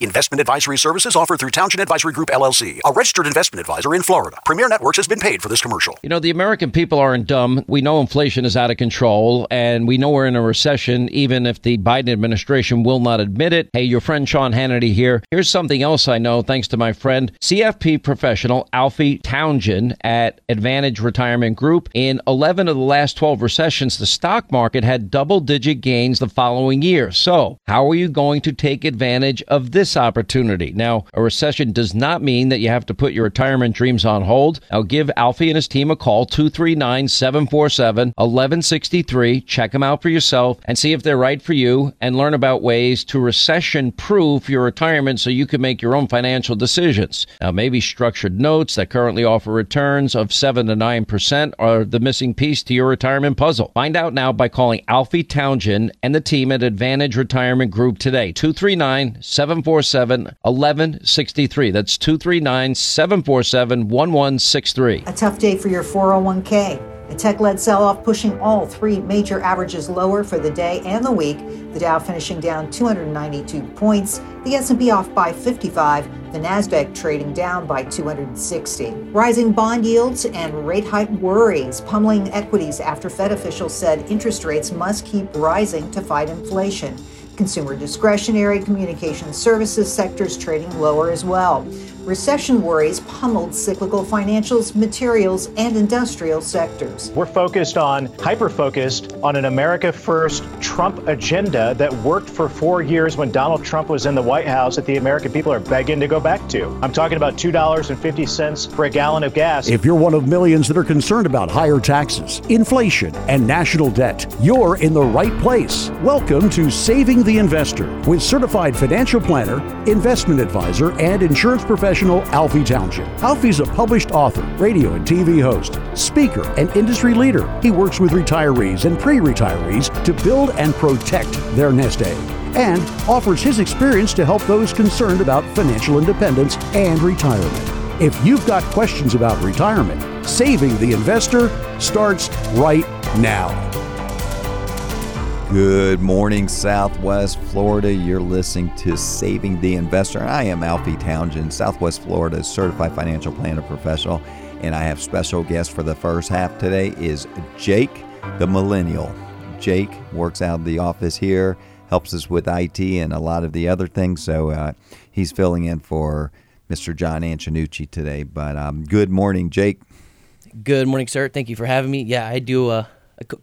Investment advisory services offered through Townsend Advisory Group LLC, a registered investment advisor in Florida. Premier Networks has been paid for this commercial. You know, the American people aren't dumb. We know inflation is out of control, and we know we're in a recession, even if the Biden administration will not admit it. Hey, your friend Sean Hannity here. Here's something else I know thanks to my friend, CFP professional Alfie Townsend at Advantage Retirement Group. In 11 of the last 12 recessions, the stock market had double digit gains the following year. So, how are you going to take advantage of this? This opportunity. Now, a recession does not mean that you have to put your retirement dreams on hold. Now, give Alfie and his team a call, 239 747 1163. Check them out for yourself and see if they're right for you and learn about ways to recession proof your retirement so you can make your own financial decisions. Now, maybe structured notes that currently offer returns of 7 to 9% are the missing piece to your retirement puzzle. Find out now by calling Alfie Townsend and the team at Advantage Retirement Group today, 239 747 747 1163. That's 239 747 1163. A tough day for your 401k. A tech led sell off pushing all three major averages lower for the day and the week. The Dow finishing down 292 points, the S&P off by 55, the Nasdaq trading down by 260. Rising bond yields and rate hike worries pummeling equities after Fed officials said interest rates must keep rising to fight inflation. Consumer discretionary communication services sectors trading lower as well. Recession worries pummeled cyclical financials, materials, and industrial sectors. We're focused on, hyper focused on an America First Trump agenda that worked for four years when Donald Trump was in the White House that the American people are begging to go back to. I'm talking about $2.50 for a gallon of gas. If you're one of millions that are concerned about higher taxes, inflation, and national debt, you're in the right place. Welcome to Saving the Investor with certified financial planner, investment advisor, and insurance professional professional Alfie Townsend. Alfie's a published author, radio and TV host, speaker, and industry leader. He works with retirees and pre retirees to build and protect their nest egg and offers his experience to help those concerned about financial independence and retirement. If you've got questions about retirement, saving the investor starts right now. Good morning, Southwest Florida. You're listening to Saving the Investor. I am Alfie Townsend, Southwest Florida's certified financial planner professional, and I have special guest for the first half today is Jake the Millennial. Jake works out of the office here, helps us with IT and a lot of the other things, so uh, he's filling in for Mr. John Antonucci today. But um, good morning, Jake. Good morning, sir. Thank you for having me. Yeah, I do uh,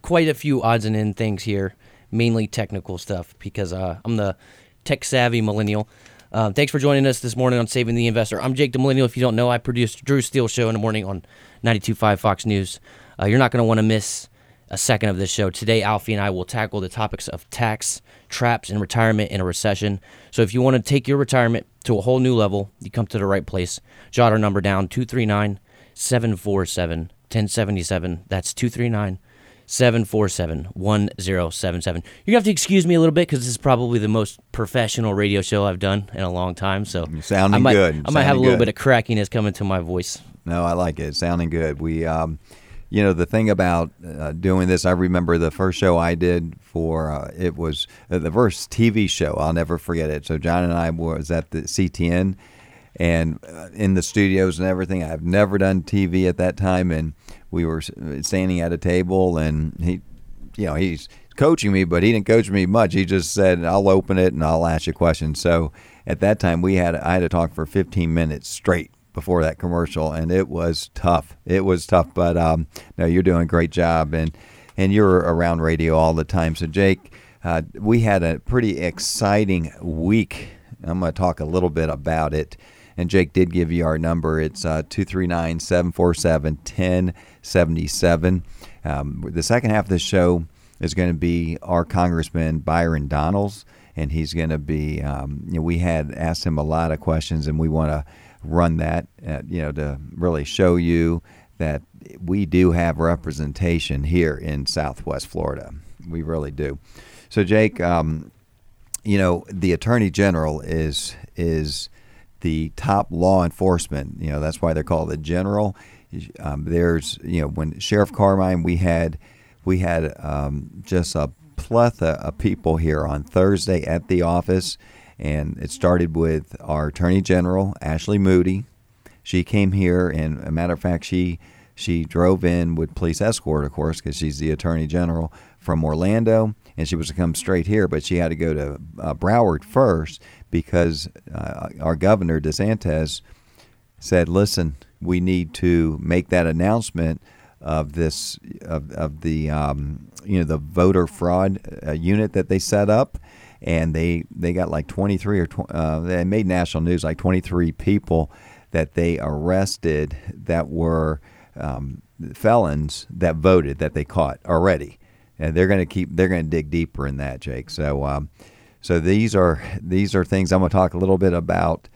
quite a few odds and ends things here mainly technical stuff because uh, I'm the tech savvy millennial. Uh, thanks for joining us this morning on Saving the Investor. I'm Jake the Millennial. If you don't know, I produce Drew Steele Show in the morning on 92.5 Fox News. Uh, you're not going to want to miss a second of this show. Today, Alfie and I will tackle the topics of tax, traps, and retirement in a recession. So if you want to take your retirement to a whole new level, you come to the right place. Jot our number down 239 747 1077. That's 239 747 1077. You have to excuse me a little bit because this is probably the most professional radio show I've done in a long time. So sounding I might, good. I might have a little bit of crackiness coming to my voice. No, I like it. Sounding good. We, um, you know, the thing about uh, doing this, I remember the first show I did for uh, it was uh, the first TV show. I'll never forget it. So John and I was at the CTN and uh, in the studios and everything. I've never done TV at that time, and we were standing at a table, and he, you know, he's coaching me, but he didn't coach me much. He just said, "I'll open it and I'll ask you questions." So at that time, we had I had to talk for 15 minutes straight before that commercial, and it was tough. It was tough, but um, no, you're doing a great job, and and you're around radio all the time. So Jake, uh, we had a pretty exciting week. I'm going to talk a little bit about it. And Jake did give you our number. It's uh, 239 747 1077. Um, the second half of the show is going to be our Congressman Byron Donalds, and he's going to be, um, you know, we had asked him a lot of questions, and we want to run that, uh, you know, to really show you that we do have representation here in Southwest Florida. We really do. So, Jake, um, you know, the Attorney General is is the top law enforcement. You know, that's why they're called the general. Um, there's, you know, when Sheriff Carmine, we had we had um, just a plethora of people here on Thursday at the office, and it started with our Attorney General Ashley Moody. She came here, and a matter of fact, she she drove in with police escort, of course, because she's the Attorney General from Orlando, and she was to come straight here, but she had to go to uh, Broward first because uh, our governor DeSantis said, "Listen, we need to make that announcement of this of, of the um, you know the voter fraud uh, unit that they set up." And they, they got like 23 or tw- uh, they made national news like 23 people that they arrested that were um, felons that voted that they caught already, and they're going to keep they're going to dig deeper in that, Jake. So, um, so these are these are things I'm going to talk a little bit about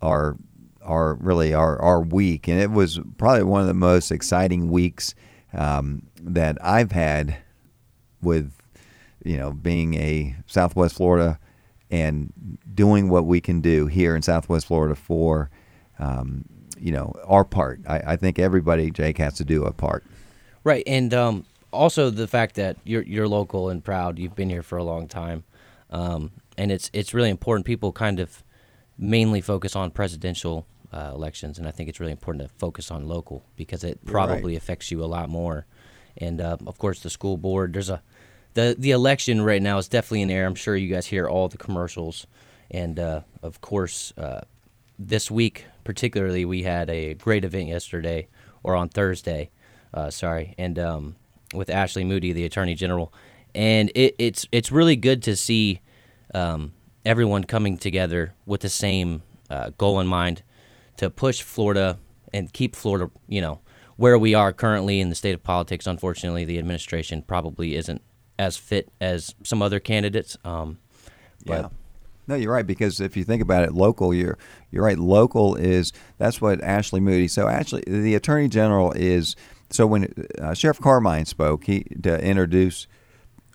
our our really our our week, and it was probably one of the most exciting weeks um, that I've had with you know being a Southwest Florida and doing what we can do here in Southwest Florida for um, you know our part. I, I, think everybody, Jake, has to do a part. Right, and um, also the fact that you're you're local and proud. You've been here for a long time, um, and it's it's really important. People kind of mainly focus on presidential uh, elections, and I think it's really important to focus on local because it probably right. affects you a lot more. And uh, of course, the school board. There's a the the election right now is definitely in air. I'm sure you guys hear all the commercials, and uh, of course, uh, this week particularly, we had a great event yesterday or on Thursday, uh, sorry, and um, with Ashley Moody, the Attorney General, and it, it's it's really good to see um, everyone coming together with the same uh, goal in mind to push Florida and keep Florida, you know, where we are currently in the state of politics. Unfortunately, the administration probably isn't as fit as some other candidates. Um, yeah. No, you're right because if you think about it, local, you're you're right. Local is that's what Ashley Moody. So Ashley, the Attorney General is. So when uh, Sheriff Carmine spoke, he to introduce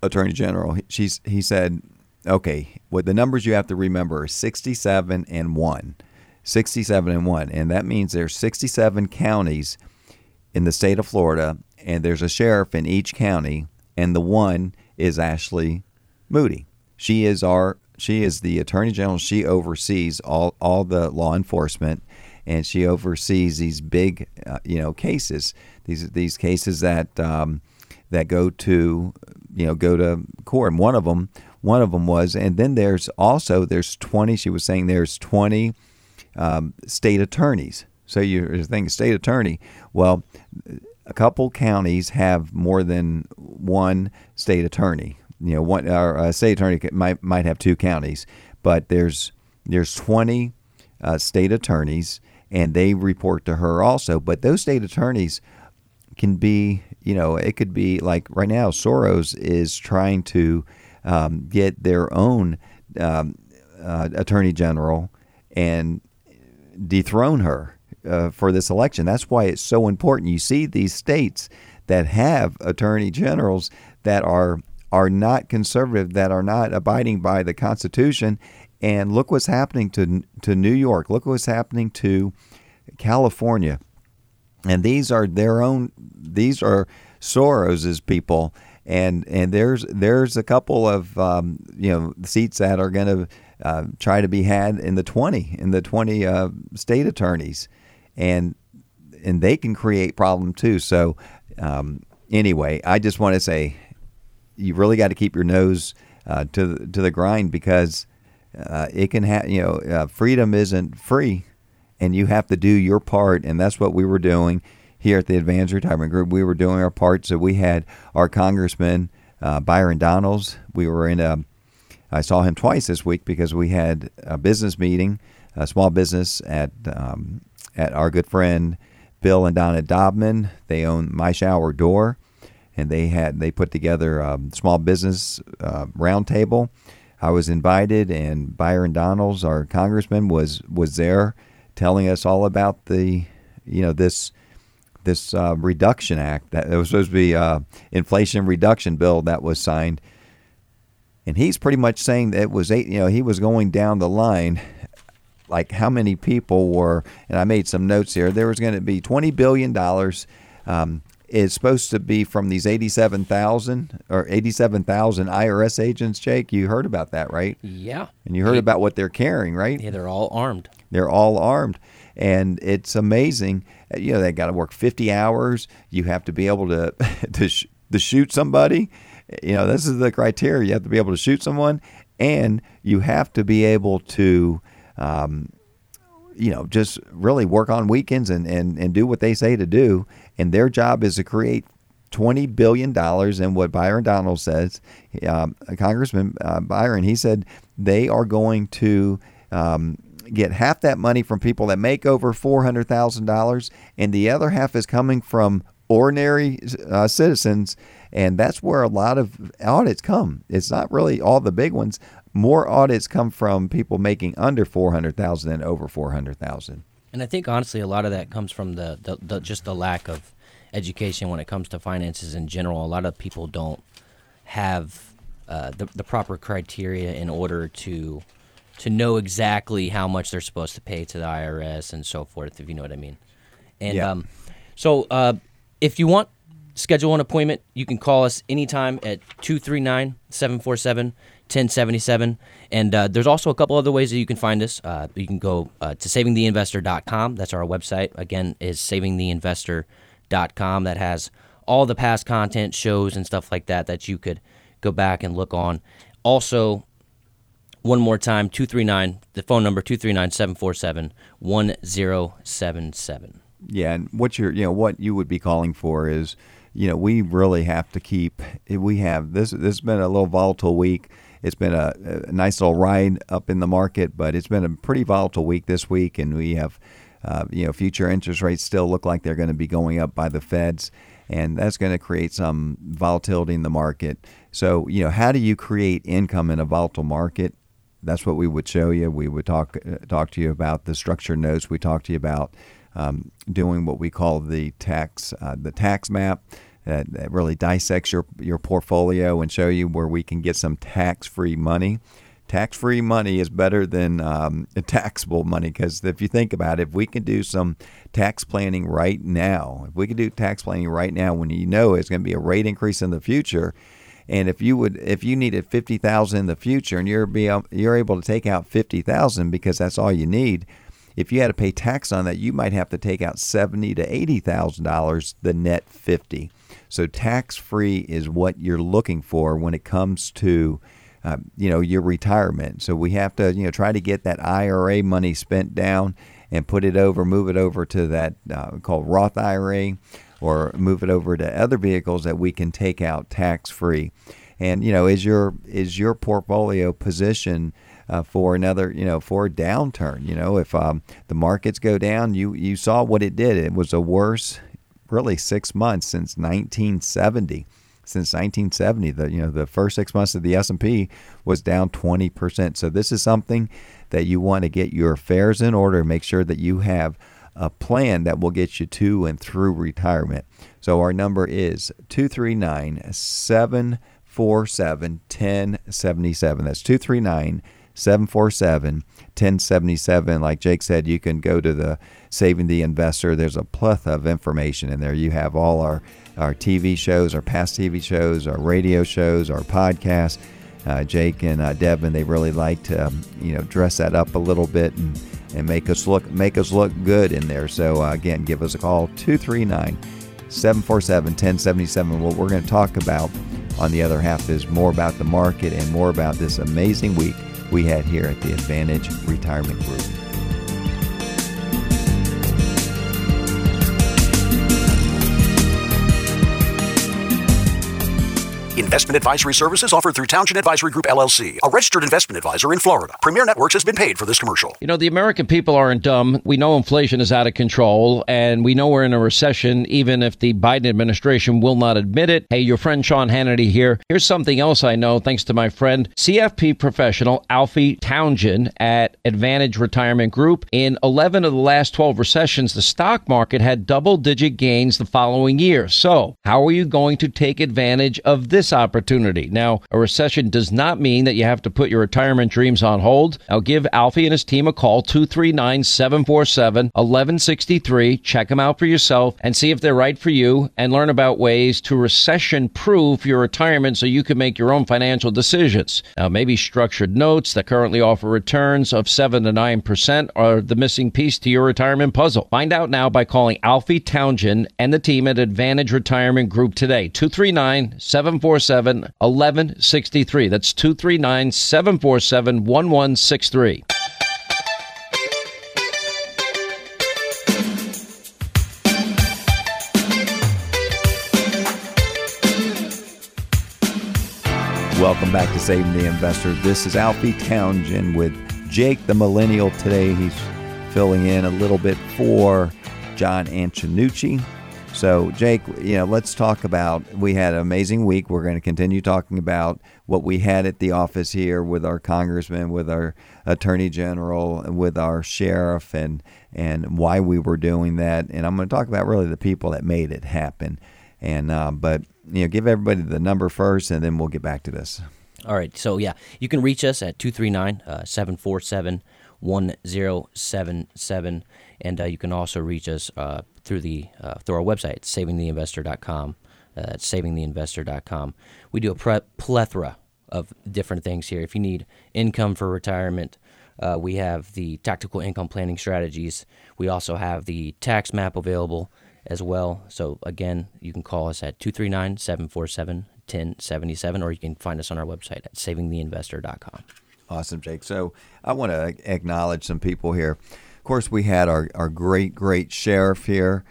Attorney General, he, she's he said, okay, what the numbers you have to remember are 67 and one, 67 and one, and that means there's 67 counties in the state of Florida, and there's a sheriff in each county, and the one is Ashley Moody. She is our she is the attorney general. She oversees all all the law enforcement, and she oversees these big, uh, you know, cases. These these cases that um, that go to you know go to court. And one of them one of them was, and then there's also there's 20. She was saying there's 20 um, state attorneys. So you're thinking state attorney. Well, a couple counties have more than one state attorney you know, one our uh, state attorney might might have two counties, but there's there's 20 uh, state attorneys, and they report to her also. But those state attorneys can be, you know, it could be like right now, Soros is trying to um, get their own um, uh, attorney general and dethrone her uh, for this election. That's why it's so important. You see these states that have attorney generals that are are not conservative, that are not abiding by the Constitution. And look what's happening to to New York. Look what's happening to California. And these are their own. These are Soros's people. And and there's there's a couple of um, you know seats that are going to uh, try to be had in the 20 in the 20 uh, state attorneys, and and they can create problem too. So um, anyway, I just want to say you really got to keep your nose uh, to to the grind because uh, it can have you know uh, freedom isn't free, and you have to do your part, and that's what we were doing here at the Advanced Retirement Group. We were doing our part, so we had our congressman uh, Byron Donalds. We were in a I saw him twice this week because we had a business meeting, a small business at um, at our good friend Bill and Donna Dobman. They own My Shower Door and they had they put together a small business uh, roundtable. I was invited, and Byron Donalds, our congressman, was was there, telling us all about the, you know, this this uh, reduction act that was supposed to be uh, inflation reduction bill that was signed, and he's pretty much saying that it was eight. You know, he was going down the line, like how many people were, and I made some notes here. There was going to be twenty billion dollars. Um, is supposed to be from these 87,000 or 87,000 IRS agents, Jake. You heard about that, right? Yeah. And you heard about what they're carrying, right? Yeah, they're all armed. They're all armed. And it's amazing. You know, they got to work 50 hours. You have to be able to, to, sh- to shoot somebody. You know, this is the criteria. You have to be able to shoot someone, and you have to be able to, um, you know, just really work on weekends and, and, and do what they say to do. And their job is to create $20 billion. And what Byron Donald says, um, Congressman uh, Byron, he said they are going to um, get half that money from people that make over $400,000, and the other half is coming from ordinary uh, citizens. And that's where a lot of audits come. It's not really all the big ones. More audits come from people making under 400,000 than over 400,000. And I think honestly, a lot of that comes from the, the, the just the lack of education when it comes to finances in general. A lot of people don't have uh, the, the proper criteria in order to to know exactly how much they're supposed to pay to the IRS and so forth, if you know what I mean. And Yeah. um, so, uh, if you want schedule an appointment, you can call us anytime at 239 747 1077. And uh, there's also a couple other ways that you can find us. Uh, you can go uh, to savingtheinvestor.com. That's our website. Again, is savingtheinvestor.com. That has all the past content, shows, and stuff like that that you could go back and look on. Also, one more time 239, the phone number 239 747 1077. Yeah, and what you're, you know, what you would be calling for is, you know, we really have to keep. We have this. This has been a little volatile week. It's been a, a nice little ride up in the market, but it's been a pretty volatile week this week, and we have, uh, you know, future interest rates still look like they're going to be going up by the Feds, and that's going to create some volatility in the market. So, you know, how do you create income in a volatile market? That's what we would show you. We would talk uh, talk to you about the structured notes. We talk to you about um, doing what we call the tax uh, the tax map that, that really dissects your your portfolio and show you where we can get some tax free money. Tax free money is better than um, taxable money because if you think about it, if we can do some tax planning right now, if we can do tax planning right now when you know it's going to be a rate increase in the future, and if you would, if you needed fifty thousand in the future, and you're be you're able to take out fifty thousand because that's all you need. If you had to pay tax on that, you might have to take out seventy to eighty thousand dollars, the net fifty. So tax free is what you're looking for when it comes to, uh, you know, your retirement. So we have to, you know, try to get that IRA money spent down and put it over, move it over to that uh, called Roth IRA or move it over to other vehicles that we can take out tax free. And you know, is your is your portfolio position uh, for another you know for a downturn? You know, if um, the markets go down, you you saw what it did. It was a worse, really six months since 1970 since 1970 the you know the first 6 months of the S&P was down 20%. So this is something that you want to get your affairs in order, make sure that you have a plan that will get you to and through retirement. So our number is 239 747 1077. That's 239 747 1077. Like Jake said, you can go to the Saving the Investor. There's a plethora of information in there. You have all our, our TV shows, our past TV shows, our radio shows, our podcasts. Uh, Jake and uh, Devin, they really like to, um, you know, dress that up a little bit and, and make us look make us look good in there. So uh, again, give us a call 239 747 1077. What we're going to talk about on the other half is more about the market and more about this amazing week we had here at the Advantage Retirement Group. Investment advisory services offered through Townsend Advisory Group LLC, a registered investment advisor in Florida. Premier Networks has been paid for this commercial. You know, the American people aren't dumb. We know inflation is out of control, and we know we're in a recession, even if the Biden administration will not admit it. Hey, your friend Sean Hannity here. Here's something else I know, thanks to my friend, CFP professional Alfie Townsend at Advantage Retirement Group. In 11 of the last 12 recessions, the stock market had double digit gains the following year. So, how are you going to take advantage of this opportunity? Now, a recession does not mean that you have to put your retirement dreams on hold. Now, give Alfie and his team a call 239 747 1163. Check them out for yourself and see if they're right for you and learn about ways to recession proof your retirement so you can make your own financial decisions. Now, maybe structured notes that currently offer returns of 7 to 9% are the missing piece to your retirement puzzle. Find out now by calling Alfie Townsend and the team at Advantage Retirement Group today. 239 747 1163. That's 239 747 1163. Welcome back to Saving the Investor. This is Alfie Townsend with Jake the Millennial today. He's filling in a little bit for John Antonucci. So, Jake, you know, let's talk about. We had an amazing week. We're going to continue talking about what we had at the office here with our congressman, with our attorney general, with our sheriff, and and why we were doing that. And I'm going to talk about really the people that made it happen. And uh, but you know, give everybody the number first, and then we'll get back to this. All right. So, yeah, you can reach us at 239 747 1077. And uh, you can also reach us uh, through the uh, through our website, savingtheinvestor.com. Uh, savingtheinvestor.com. We do a pre- plethora of different things here. If you need income for retirement, uh, we have the tactical income planning strategies. We also have the tax map available as well. So again, you can call us at 239-747-1077 or you can find us on our website at savingtheinvestor.com. Awesome, Jake. So I want to acknowledge some people here. Course, we had our, our great, great sheriff here,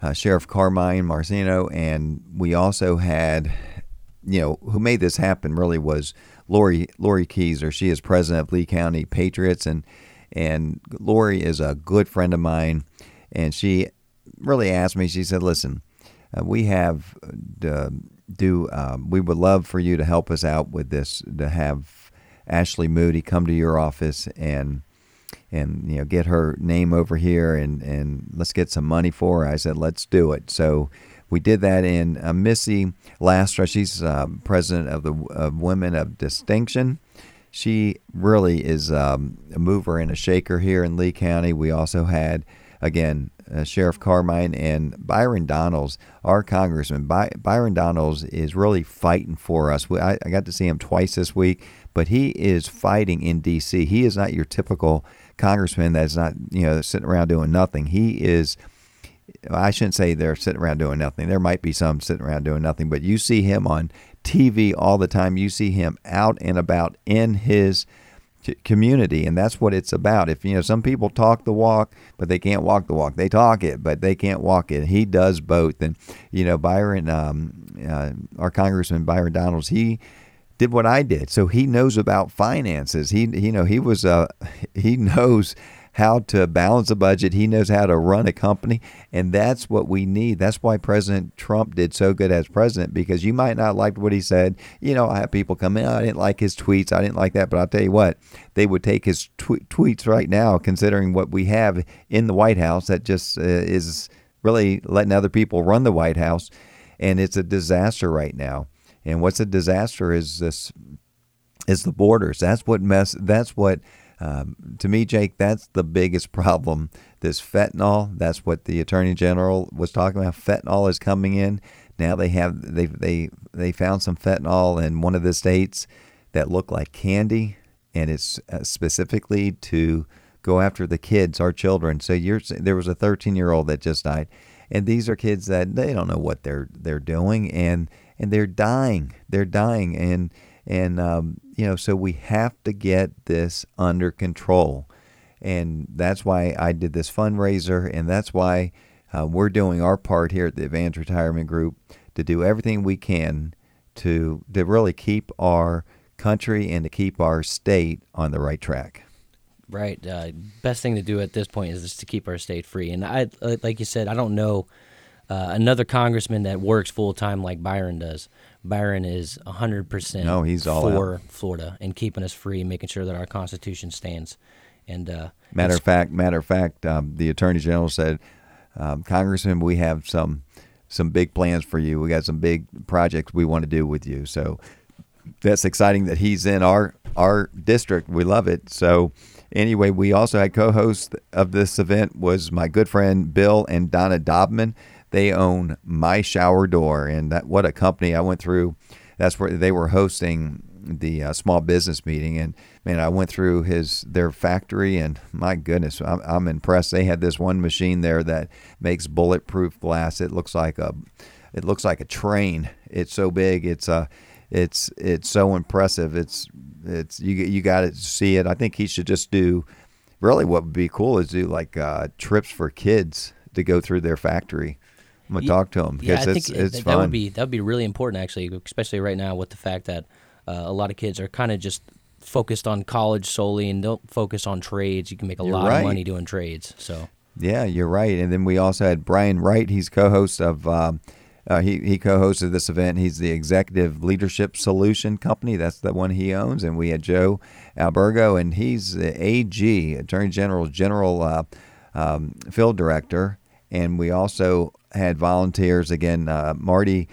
uh, Sheriff Carmine Marceno, and we also had, you know, who made this happen really was Lori Lori Keyser. She is president of Lee County Patriots, and and Lori is a good friend of mine, and she really asked me. She said, "Listen, uh, we have uh, do um, we would love for you to help us out with this to have Ashley Moody come to your office and." And you know get her name over here and and let's get some money for her. I said let's do it. So we did that in uh, Missy Lastra. She's uh, president of the of Women of Distinction. She really is um, a mover and a shaker here in Lee County. We also had again uh, Sheriff Carmine and Byron Donalds, our congressman. By- Byron Donalds is really fighting for us. We, I, I got to see him twice this week, but he is fighting in D.C. He is not your typical congressman that's not you know sitting around doing nothing. He is. I shouldn't say they're sitting around doing nothing. There might be some sitting around doing nothing, but you see him on TV all the time. You see him out and about in his community and that's what it's about if you know some people talk the walk but they can't walk the walk they talk it but they can't walk it he does both and you know byron um, uh, our congressman byron donalds he did what i did so he knows about finances he you know he was uh he knows how to balance a budget. He knows how to run a company, and that's what we need. That's why President Trump did so good as president because you might not like what he said. You know, I have people come in, I didn't like his tweets, I didn't like that, but I'll tell you what, they would take his tw- tweets right now, considering what we have in the White House that just uh, is really letting other people run the White House, and it's a disaster right now. And what's a disaster is this is the borders. That's what mess. That's what um, to me, Jake, that's the biggest problem. This fentanyl, that's what the Attorney General was talking about. Fentanyl is coming in. Now they have they they they found some fentanyl in one of the states that look like candy, and it's uh, specifically to go after the kids, our children. So you're there was a 13 year old that just died, and these are kids that they don't know what they're they're doing, and and they're dying. They're dying, and and, um, you know, so we have to get this under control. And that's why I did this fundraiser. And that's why uh, we're doing our part here at the Advanced Retirement Group to do everything we can to, to really keep our country and to keep our state on the right track. Right. Uh, best thing to do at this point is just to keep our state free. And I, like you said, I don't know uh, another congressman that works full time like Byron does. Byron is 100% no, he's all for out. Florida and keeping us free, making sure that our Constitution stands. And uh, matter of fact, matter of fact, um, the Attorney General said, um, Congressman, we have some some big plans for you. We got some big projects we want to do with you. So that's exciting that he's in our our district. We love it. So anyway, we also had co-host of this event was my good friend Bill and Donna Dobman. They own My Shower Door, and that what a company! I went through. That's where they were hosting the uh, small business meeting, and man, I went through his their factory, and my goodness, I'm, I'm impressed. They had this one machine there that makes bulletproof glass. It looks like a it looks like a train. It's so big. It's a uh, it's it's so impressive. It's it's you you got to see it. I think he should just do. Really, what would be cool is do like uh, trips for kids to go through their factory. I'm gonna talk to them because yeah, it's think it's that, fun. That would be that would be really important actually, especially right now with the fact that uh, a lot of kids are kind of just focused on college solely and don't focus on trades. You can make a You're lot right. of money doing trades. So Yeah, you're right. And then we also had Brian Wright. He's co-host of. Um, uh, he he co-hosted this event. He's the executive leadership solution company. That's the one he owns. And we had Joe Albergo, and he's the AG, Attorney General's general uh, um, field director. And we also had volunteers again. Uh, Marty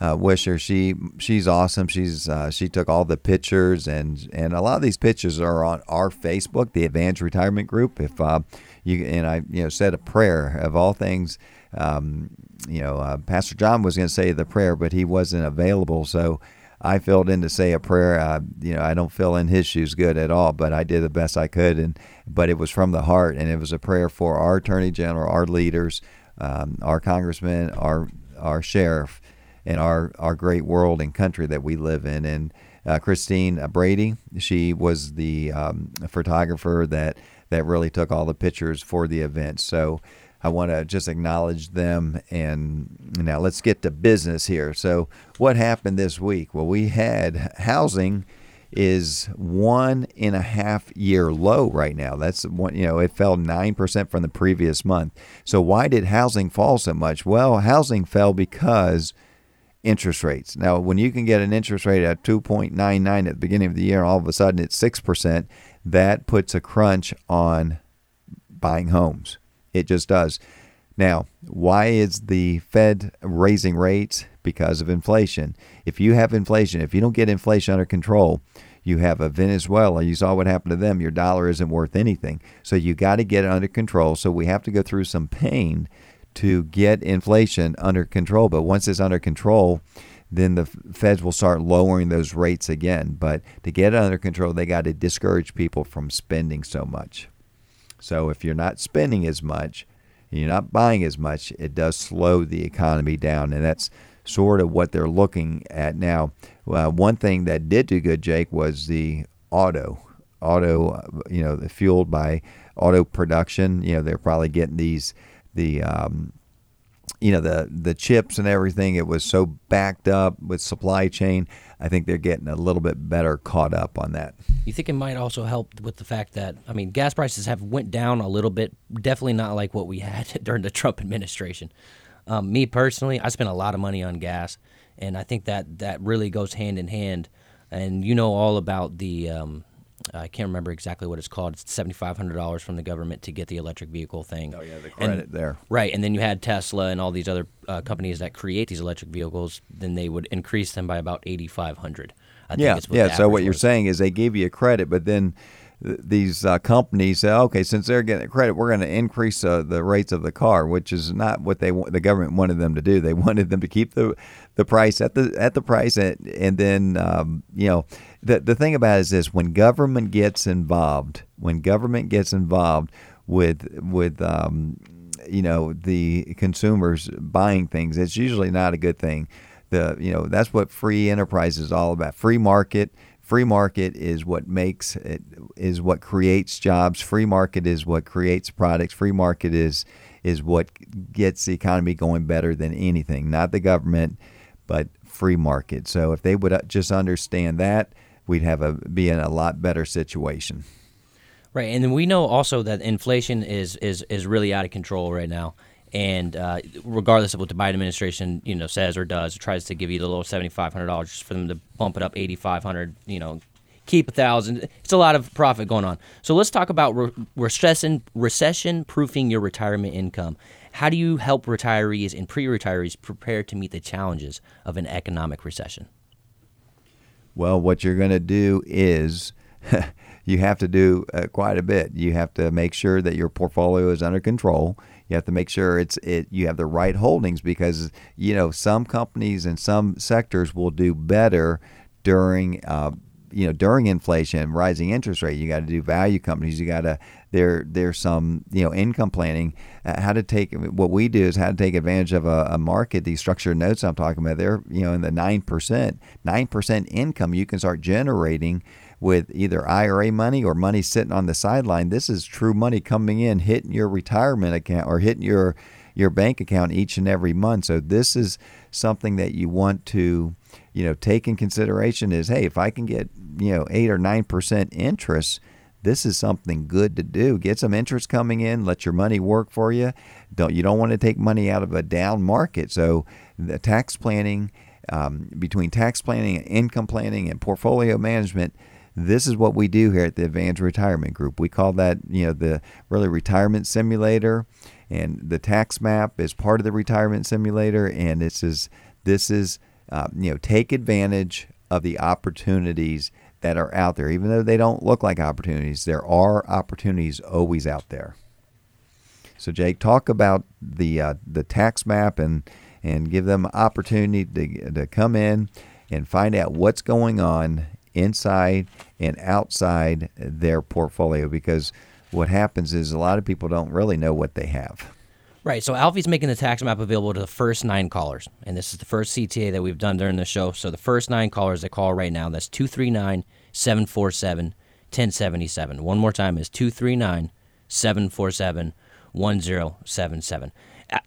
uh, Wisher, she she's awesome. She's uh, she took all the pictures and and a lot of these pictures are on our Facebook, the Advanced Retirement Group. If uh, you and I, you know, said a prayer of all things. Um, you know, uh, Pastor John was going to say the prayer, but he wasn't available, so I filled in to say a prayer. Uh, you know, I don't fill in his shoes good at all, but I did the best I could, and but it was from the heart, and it was a prayer for our Attorney General, our leaders, um, our congressman, our our sheriff, and our our great world and country that we live in, and. Uh, Christine Brady, she was the um, photographer that that really took all the pictures for the event. So I want to just acknowledge them. And now let's get to business here. So, what happened this week? Well, we had housing is one and a half year low right now. That's one, you know, it fell 9% from the previous month. So, why did housing fall so much? Well, housing fell because interest rates. Now, when you can get an interest rate at 2.99 at the beginning of the year, all of a sudden it's 6%, that puts a crunch on buying homes. It just does. Now, why is the Fed raising rates? Because of inflation. If you have inflation, if you don't get inflation under control, you have a Venezuela. You saw what happened to them. Your dollar isn't worth anything. So you got to get it under control. So we have to go through some pain to get inflation under control. But once it's under control, then the feds will start lowering those rates again. But to get it under control, they got to discourage people from spending so much. So if you're not spending as much, you're not buying as much, it does slow the economy down. And that's sort of what they're looking at now. One thing that did do good, Jake, was the auto. Auto, you know, fueled by auto production. You know, they're probably getting these the um, you know the the chips and everything. It was so backed up with supply chain. I think they're getting a little bit better caught up on that. You think it might also help with the fact that I mean, gas prices have went down a little bit. Definitely not like what we had during the Trump administration. Um, me personally, I spent a lot of money on gas, and I think that that really goes hand in hand. And you know all about the um, I can't remember exactly what it's called. It's seventy five hundred dollars from the government to get the electric vehicle thing. Oh yeah, the credit and, there. Right, and then you had Tesla and all these other uh, companies that create these electric vehicles. Then they would increase them by about eighty five hundred. Yeah, yeah. So what you're saying is they gave you a credit, but then th- these uh, companies say, okay, since they're getting a credit, we're going to increase uh, the rates of the car, which is not what they the government wanted them to do. They wanted them to keep the the price at the at the price, and, and then um, you know the the thing about it is this: when government gets involved, when government gets involved with with um, you know the consumers buying things, it's usually not a good thing. The you know that's what free enterprise is all about. Free market. Free market is what makes it is what creates jobs. Free market is what creates products. Free market is is what gets the economy going better than anything. Not the government, but free market. So if they would uh, just understand that, we'd have a be in a lot better situation. Right, and then we know also that inflation is is is really out of control right now. And uh, regardless of what the Biden administration, you know, says or does, tries to give you the little seventy five hundred dollars just for them to bump it up eighty five hundred, you know, keep a thousand. It's a lot of profit going on. So let's talk about re- recession recession proofing your retirement income. How do you help retirees and pre-retirees prepare to meet the challenges of an economic recession? Well, what you're going to do is you have to do uh, quite a bit. You have to make sure that your portfolio is under control. You have to make sure it's it you have the right holdings because you know some companies and some sectors will do better during uh, you know during inflation, rising interest rate. You got to do value companies. You got to there there's some you know income planning. Uh, how to take what we do is how to take advantage of a, a market. These structured notes I'm talking about, they're you know in the nine percent, nine percent income you can start generating with either IRA money or money sitting on the sideline. This is true money coming in, hitting your retirement account or hitting your your bank account each and every month. So this is something that you want to, you know, take in consideration is, hey, if I can get, you know, 8 or 9% interest, this is something good to do. Get some interest coming in, let your money work for you. Don't you don't want to take money out of a down market. So the tax planning um, between tax planning and income planning and portfolio management, this is what we do here at the Advanced Retirement Group. We call that, you know, the really retirement simulator, and the tax map is part of the retirement simulator. And this is this is uh, you know take advantage of the opportunities that are out there, even though they don't look like opportunities. There are opportunities always out there. So, Jake, talk about the uh, the tax map and and give them opportunity to, to come in and find out what's going on inside and outside their portfolio because what happens is a lot of people don't really know what they have. Right. So Alfie's making the tax map available to the first nine callers. And this is the first CTA that we've done during the show. So the first nine callers that call right now, that's 239 747 1077. One more time is 239 747 1077.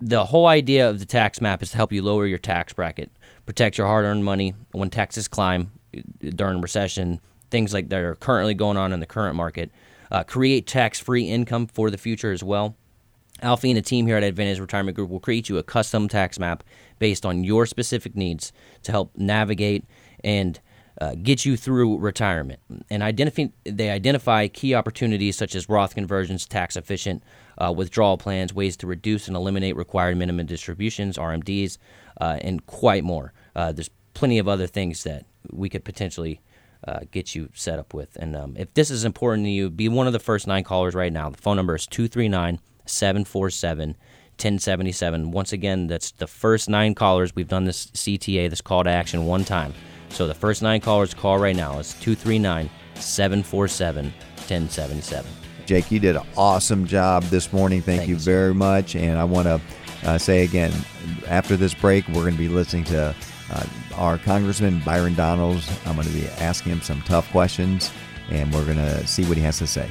The whole idea of the tax map is to help you lower your tax bracket, protect your hard earned money when taxes climb during recession, things like that are currently going on in the current market. Uh, create tax free income for the future as well. Alfie and the team here at Advantage Retirement Group will create you a custom tax map based on your specific needs to help navigate and uh, get you through retirement. And identify, they identify key opportunities such as Roth conversions, tax efficient uh, withdrawal plans, ways to reduce and eliminate required minimum distributions, RMDs, uh, and quite more. Uh, there's plenty of other things that we could potentially uh, get you set up with. And um, if this is important to you, be one of the first nine callers right now. The phone number is 239 747 1077. Once again, that's the first nine callers. We've done this CTA, this call to action, one time. So the first nine callers call right now is 239 747 1077. Jake, you did an awesome job this morning. Thank, Thank you, you very much. And I want to uh, say again, after this break, we're going to be listening to uh, our Congressman Byron Donalds. I'm going to be asking him some tough questions, and we're going to see what he has to say.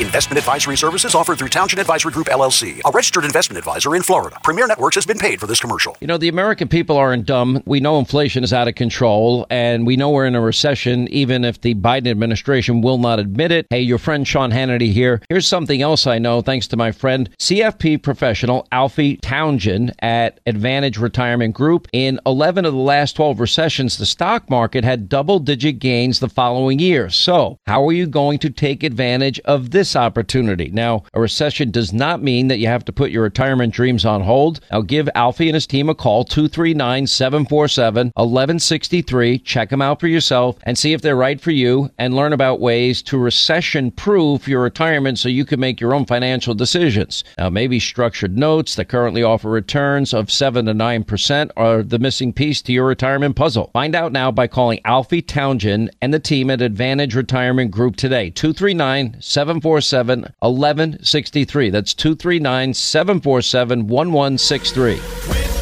Investment advisory services offered through Townsend Advisory Group LLC, a registered investment advisor in Florida. Premier Networks has been paid for this commercial. You know, the American people aren't dumb. We know inflation is out of control, and we know we're in a recession, even if the Biden administration will not admit it. Hey, your friend Sean Hannity here. Here's something else I know, thanks to my friend, CFP professional Alfie Townsend at Advantage Retirement Group. In 11 of the last 12 recessions, the stock market had double digit gains the following year. So, how are you going to take advantage of this? This opportunity. Now, a recession does not mean that you have to put your retirement dreams on hold. Now, give Alfie and his team a call, 239 747 1163. Check them out for yourself and see if they're right for you and learn about ways to recession proof your retirement so you can make your own financial decisions. Now, maybe structured notes that currently offer returns of 7 to 9% are the missing piece to your retirement puzzle. Find out now by calling Alfie Townsend and the team at Advantage Retirement Group today, 239 747 747 1163. That's 239 747 1163.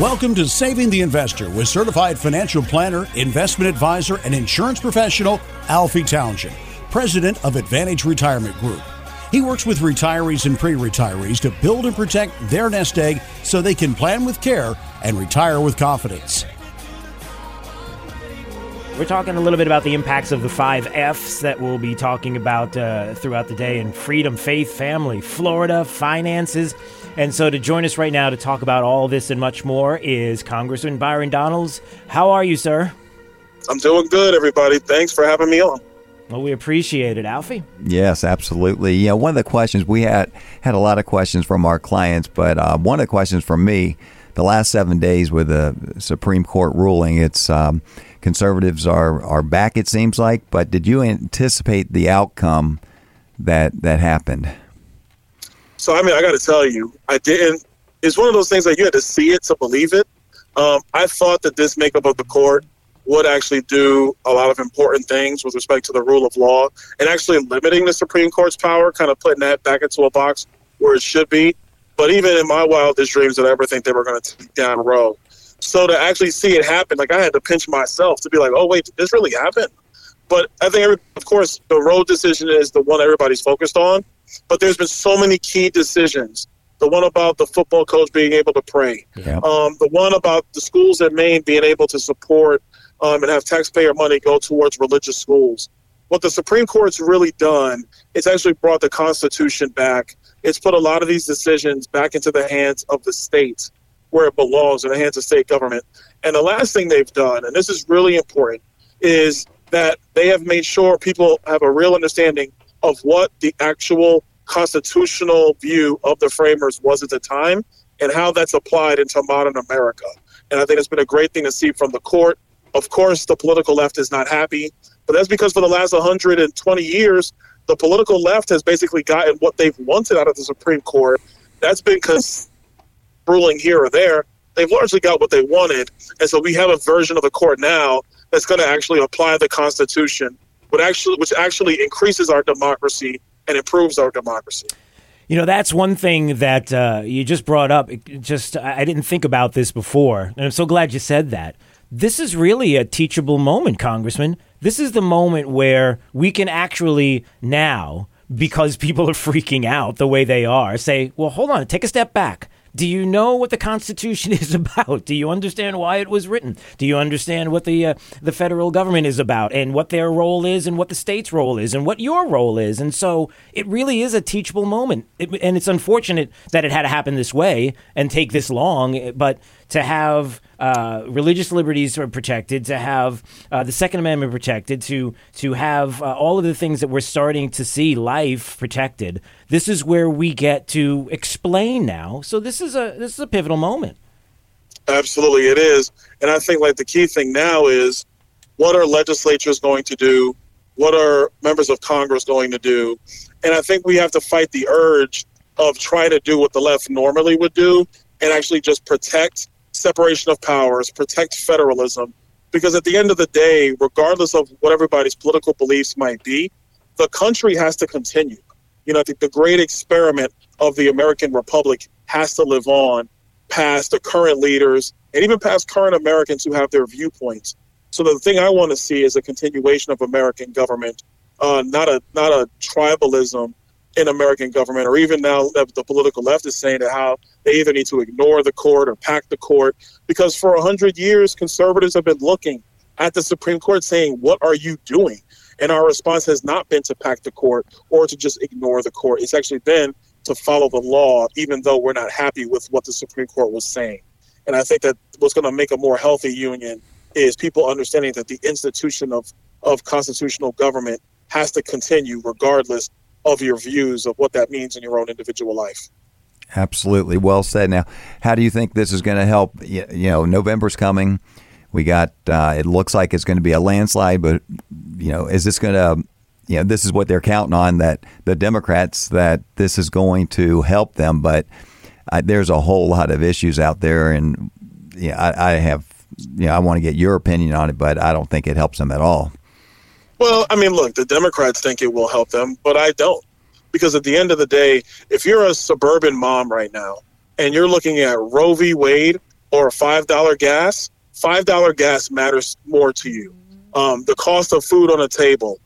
Welcome to Saving the Investor with certified financial planner, investment advisor, and insurance professional Alfie Townsend, president of Advantage Retirement Group. He works with retirees and pre retirees to build and protect their nest egg so they can plan with care and retire with confidence. We're talking a little bit about the impacts of the five F's that we'll be talking about uh, throughout the day in freedom, faith, family, Florida, finances. And so to join us right now to talk about all this and much more is Congressman Byron Donalds. How are you, sir? I'm doing good, everybody. Thanks for having me on. Well, we appreciate it, Alfie. Yes, absolutely. You know, one of the questions we had had a lot of questions from our clients, but uh, one of the questions from me, the last seven days with the Supreme Court ruling, it's um, conservatives are are back. It seems like, but did you anticipate the outcome that that happened? So I mean, I got to tell you, I didn't. It's one of those things that you had to see it to believe it. Um, I thought that this makeup of the court would actually do a lot of important things with respect to the rule of law and actually limiting the Supreme Court's power, kind of putting that back into a box where it should be. But even in my wildest dreams, did I ever think they were going to take down Roe? So to actually see it happen, like I had to pinch myself to be like, oh wait, did this really happen? But I think, every, of course, the Roe decision is the one everybody's focused on. But there's been so many key decisions. The one about the football coach being able to pray. Yeah. Um, the one about the schools in Maine being able to support um, and have taxpayer money go towards religious schools. What the Supreme Court's really done, it's actually brought the Constitution back. It's put a lot of these decisions back into the hands of the states where it belongs in the hands of state government. And the last thing they've done, and this is really important, is that they have made sure people have a real understanding of what the actual constitutional view of the framers was at the time and how that's applied into modern America. And I think it's been a great thing to see from the court. Of course, the political left is not happy, but that's because for the last 120 years, the political left has basically gotten what they've wanted out of the Supreme Court. That's been because ruling here or there, they've largely got what they wanted. And so we have a version of the court now that's going to actually apply the Constitution, which actually, which actually increases our democracy and improves our democracy. You know, that's one thing that uh, you just brought up. It just I didn't think about this before, and I'm so glad you said that. This is really a teachable moment, Congressman. This is the moment where we can actually now, because people are freaking out the way they are, say, well, hold on, take a step back. Do you know what the Constitution is about? Do you understand why it was written? Do you understand what the uh, the federal government is about and what their role is and what the state's role is and what your role is? And so it really is a teachable moment. It, and it's unfortunate that it had to happen this way and take this long, but to have uh, religious liberties protected, to have uh, the Second Amendment protected, to to have uh, all of the things that we're starting to see life protected. This is where we get to explain now. So this is a this is a pivotal moment. Absolutely, it is, and I think like the key thing now is what are legislatures going to do? What are members of Congress going to do? And I think we have to fight the urge of trying to do what the left normally would do and actually just protect separation of powers, protect federalism, because at the end of the day, regardless of what everybody's political beliefs might be, the country has to continue. You know, I think the great experiment of the American Republic has to live on past the current leaders and even past current Americans who have their viewpoints. So the thing I want to see is a continuation of American government, uh, not a not a tribalism in American government, or even now the political left is saying that how they either need to ignore the court or pack the court, because for a hundred years conservatives have been looking at the Supreme Court saying, "What are you doing?" And our response has not been to pack the court or to just ignore the court. It's actually been to follow the law, even though we're not happy with what the Supreme Court was saying. And I think that what's going to make a more healthy union is people understanding that the institution of, of constitutional government has to continue regardless of your views of what that means in your own individual life. Absolutely. Well said. Now, how do you think this is going to help? You know, November's coming. We got, uh, it looks like it's going to be a landslide, but, you know, is this going to, you know, this is what they're counting on that the Democrats, that this is going to help them. But uh, there's a whole lot of issues out there. And, yeah, I, I have, you know, I want to get your opinion on it, but I don't think it helps them at all. Well, I mean, look, the Democrats think it will help them, but I don't. Because at the end of the day, if you're a suburban mom right now and you're looking at Roe v. Wade or $5 gas, $5 gas matters more to you. Um, the cost of food on a table,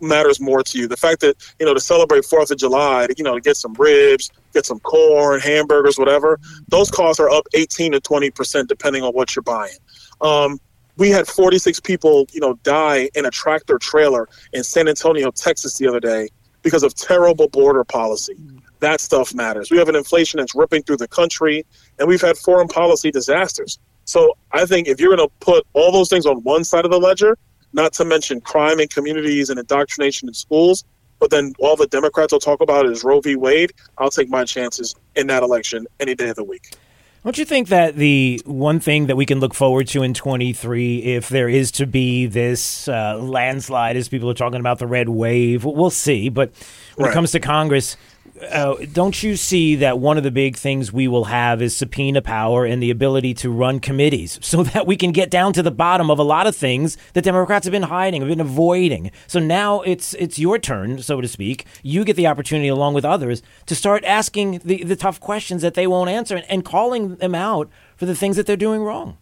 matters more to you. The fact that you know to celebrate Fourth of July, you know, to get some ribs, get some corn, hamburgers, whatever, those costs are up 18 to 20 percent depending on what you're buying. Um, we had 46 people, you know, die in a tractor trailer in San Antonio, Texas, the other day because of terrible border policy. That stuff matters. We have an inflation that's ripping through the country, and we've had foreign policy disasters. So I think if you're going to put all those things on one side of the ledger, not to mention crime in communities and indoctrination in schools. But then all the Democrats will talk about is Roe v. Wade. I'll take my chances in that election any day of the week. Don't you think that the one thing that we can look forward to in 23, if there is to be this uh, landslide, as people are talking about the red wave, we'll see. But when right. it comes to Congress, uh, don't you see that one of the big things we will have is subpoena power and the ability to run committees so that we can get down to the bottom of a lot of things that Democrats have been hiding, have been avoiding. So now it's it's your turn, so to speak. You get the opportunity, along with others, to start asking the, the tough questions that they won't answer and, and calling them out for the things that they're doing wrong.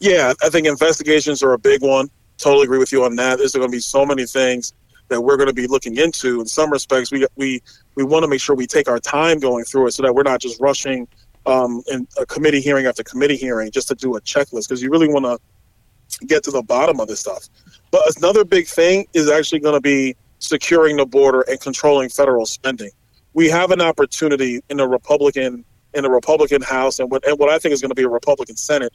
Yeah, I think investigations are a big one. Totally agree with you on that. There's going to be so many things that we're going to be looking into. In some respects, we we we want to make sure we take our time going through it so that we're not just rushing um, in a committee hearing after committee hearing just to do a checklist because you really want to get to the bottom of this stuff. But another big thing is actually going to be securing the border and controlling federal spending. We have an opportunity in the Republican in the Republican House and what and what I think is going to be a Republican Senate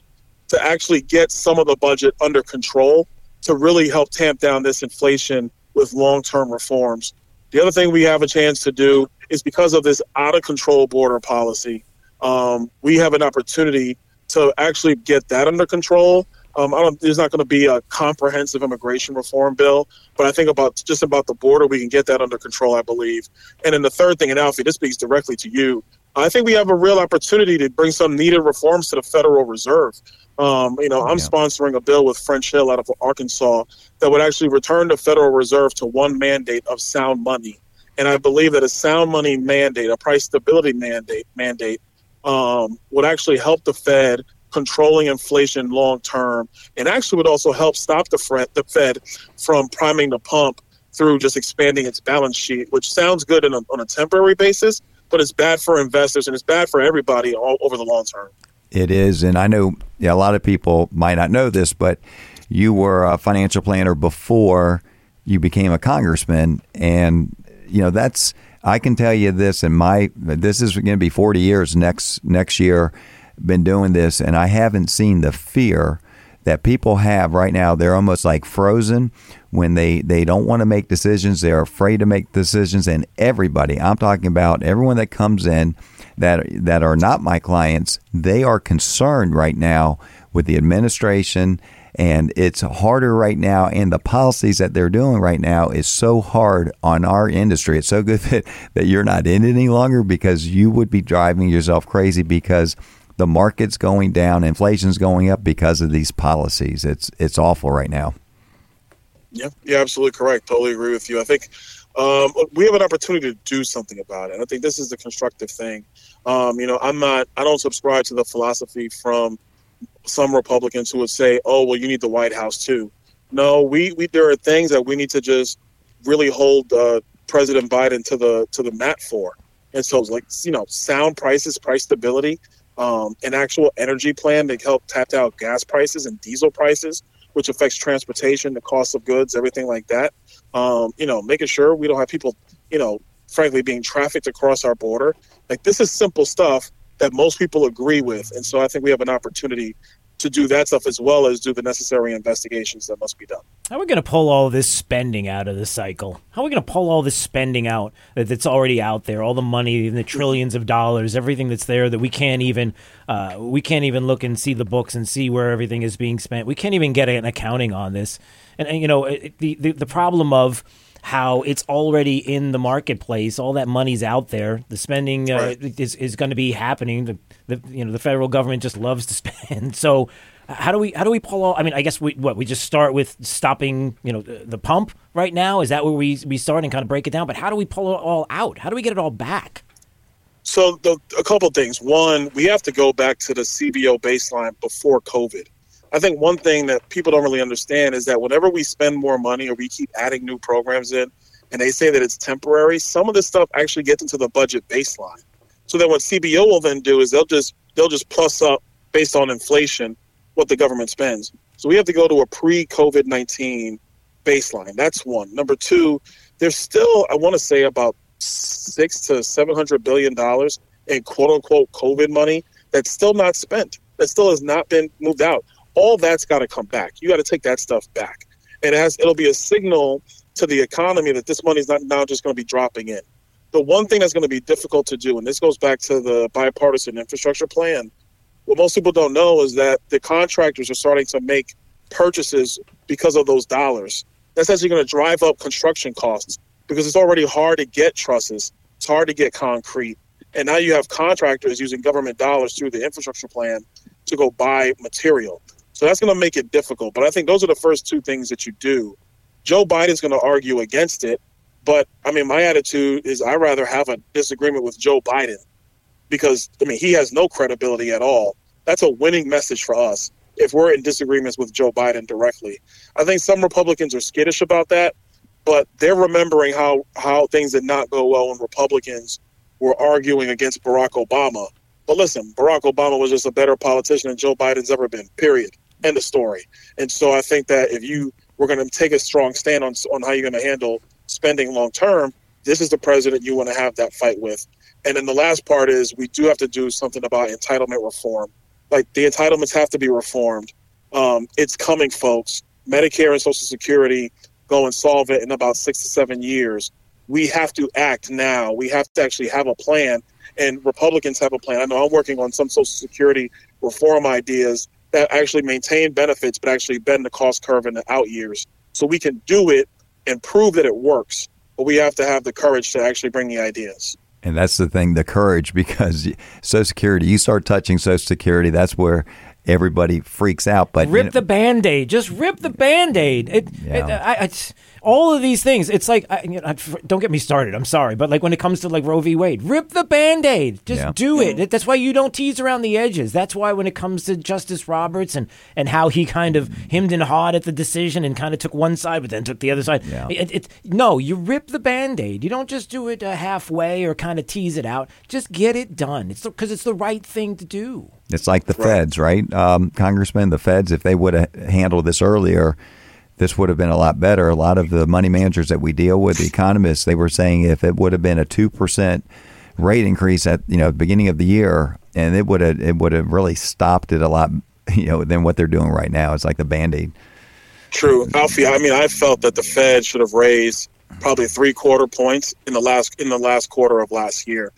to actually get some of the budget under control to really help tamp down this inflation with long term reforms. The other thing we have a chance to do is because of this out of control border policy, um, we have an opportunity to actually get that under control. Um, there's not going to be a comprehensive immigration reform bill, but I think about just about the border, we can get that under control, I believe. And then the third thing, and Alfie, this speaks directly to you. I think we have a real opportunity to bring some needed reforms to the Federal Reserve. Um, you know, I'm yeah. sponsoring a bill with French Hill out of Arkansas that would actually return the Federal Reserve to one mandate of sound money. And I believe that a sound money mandate, a price stability mandate, mandate um, would actually help the Fed controlling inflation long term, and actually would also help stop the, Fed, the Fed from priming the pump through just expanding its balance sheet, which sounds good a, on a temporary basis, but it's bad for investors and it's bad for everybody all over the long term. It is, and I know yeah, a lot of people might not know this, but you were a financial planner before you became a congressman, and you know that's. I can tell you this, and my this is going to be 40 years next next year. Been doing this, and I haven't seen the fear that people have right now. They're almost like frozen when they they don't want to make decisions. They're afraid to make decisions, and everybody. I'm talking about everyone that comes in that that are not my clients, they are concerned right now with the administration and it's harder right now and the policies that they're doing right now is so hard on our industry it's so good that, that you're not in it any longer because you would be driving yourself crazy because the market's going down inflation's going up because of these policies it's it's awful right now yeah you're absolutely correct totally agree with you i think um, we have an opportunity to do something about it. I think this is the constructive thing. Um, you know, I'm not, I don't subscribe to the philosophy from some Republicans who would say, "Oh, well, you need the White House too." No, we, we there are things that we need to just really hold uh, President Biden to the to the mat for. And so, like you know, sound prices, price stability, um, an actual energy plan to help tap out gas prices and diesel prices, which affects transportation, the cost of goods, everything like that um, you know, making sure we don't have people, you know, frankly being trafficked across our border. Like this is simple stuff that most people agree with, and so I think we have an opportunity to do that stuff as well as do the necessary investigations that must be done. How are we going to pull all this spending out of the cycle? How are we going to pull all this spending out that's already out there, all the money, the trillions of dollars, everything that's there that we can't even uh, we can't even look and see the books and see where everything is being spent. We can't even get an accounting on this and, and you know the, the the problem of how it's already in the marketplace. All that money's out there. The spending uh, right. is is going to be happening. The, the you know the federal government just loves to spend. So how do we how do we pull all? I mean, I guess we what we just start with stopping you know the, the pump right now. Is that where we we start and kind of break it down? But how do we pull it all out? How do we get it all back? So the, a couple things. One, we have to go back to the CBO baseline before COVID. I think one thing that people don't really understand is that whenever we spend more money or we keep adding new programs in, and they say that it's temporary, some of this stuff actually gets into the budget baseline. So then what CBO will then do is they'll just they'll just plus up based on inflation what the government spends. So we have to go to a pre-COVID nineteen baseline. That's one. Number two, there's still I want to say about six to seven hundred billion dollars in quote unquote COVID money that's still not spent. That still has not been moved out. All that's got to come back. You got to take that stuff back, and it has it'll be a signal to the economy that this money is not now just going to be dropping in. The one thing that's going to be difficult to do, and this goes back to the bipartisan infrastructure plan, what most people don't know is that the contractors are starting to make purchases because of those dollars. That's actually going to drive up construction costs because it's already hard to get trusses, it's hard to get concrete. And now you have contractors using government dollars through the infrastructure plan to go buy material. So that's going to make it difficult. But I think those are the first two things that you do. Joe Biden's going to argue against it. But I mean, my attitude is I'd rather have a disagreement with Joe Biden because, I mean, he has no credibility at all. That's a winning message for us if we're in disagreements with Joe Biden directly. I think some Republicans are skittish about that, but they're remembering how, how things did not go well when Republicans were arguing against Barack Obama. But listen, Barack Obama was just a better politician than Joe Biden's ever been, period. End of story. And so I think that if you were going to take a strong stand on, on how you're going to handle spending long term, this is the president you want to have that fight with. And then the last part is we do have to do something about entitlement reform. Like the entitlements have to be reformed. Um, it's coming, folks. Medicare and Social Security go insolvent in about six to seven years. We have to act now. We have to actually have a plan, and Republicans have a plan. I know I'm working on some Social Security reform ideas that actually maintain benefits, but actually bend the cost curve in the out years. So we can do it and prove that it works, but we have to have the courage to actually bring the ideas. And that's the thing, the courage, because Social Security, you start touching Social Security, that's where everybody freaks out. But rip you know, the band aid. Just rip the band aid. It, yeah. it, I, I, all of these things. It's like, I, you know, don't get me started. I'm sorry, but like when it comes to like Roe v. Wade, rip the band aid. Just yeah. do it. That's why you don't tease around the edges. That's why when it comes to Justice Roberts and and how he kind of hemmed and hawed at the decision and kind of took one side but then took the other side. Yeah. It, it, no, you rip the band aid. You don't just do it uh, halfway or kind of tease it out. Just get it done. It's because it's the right thing to do. It's like the right. feds, right, um, Congressman? The feds, if they would have handled this earlier this would have been a lot better. A lot of the money managers that we deal with, the economists, they were saying if it would have been a two percent rate increase at you know the beginning of the year, and it would have it would have really stopped it a lot, you know, than what they're doing right now. It's like the band aid. True, Alfie. I mean, I felt that the Fed should have raised probably three quarter points in the last in the last quarter of last year.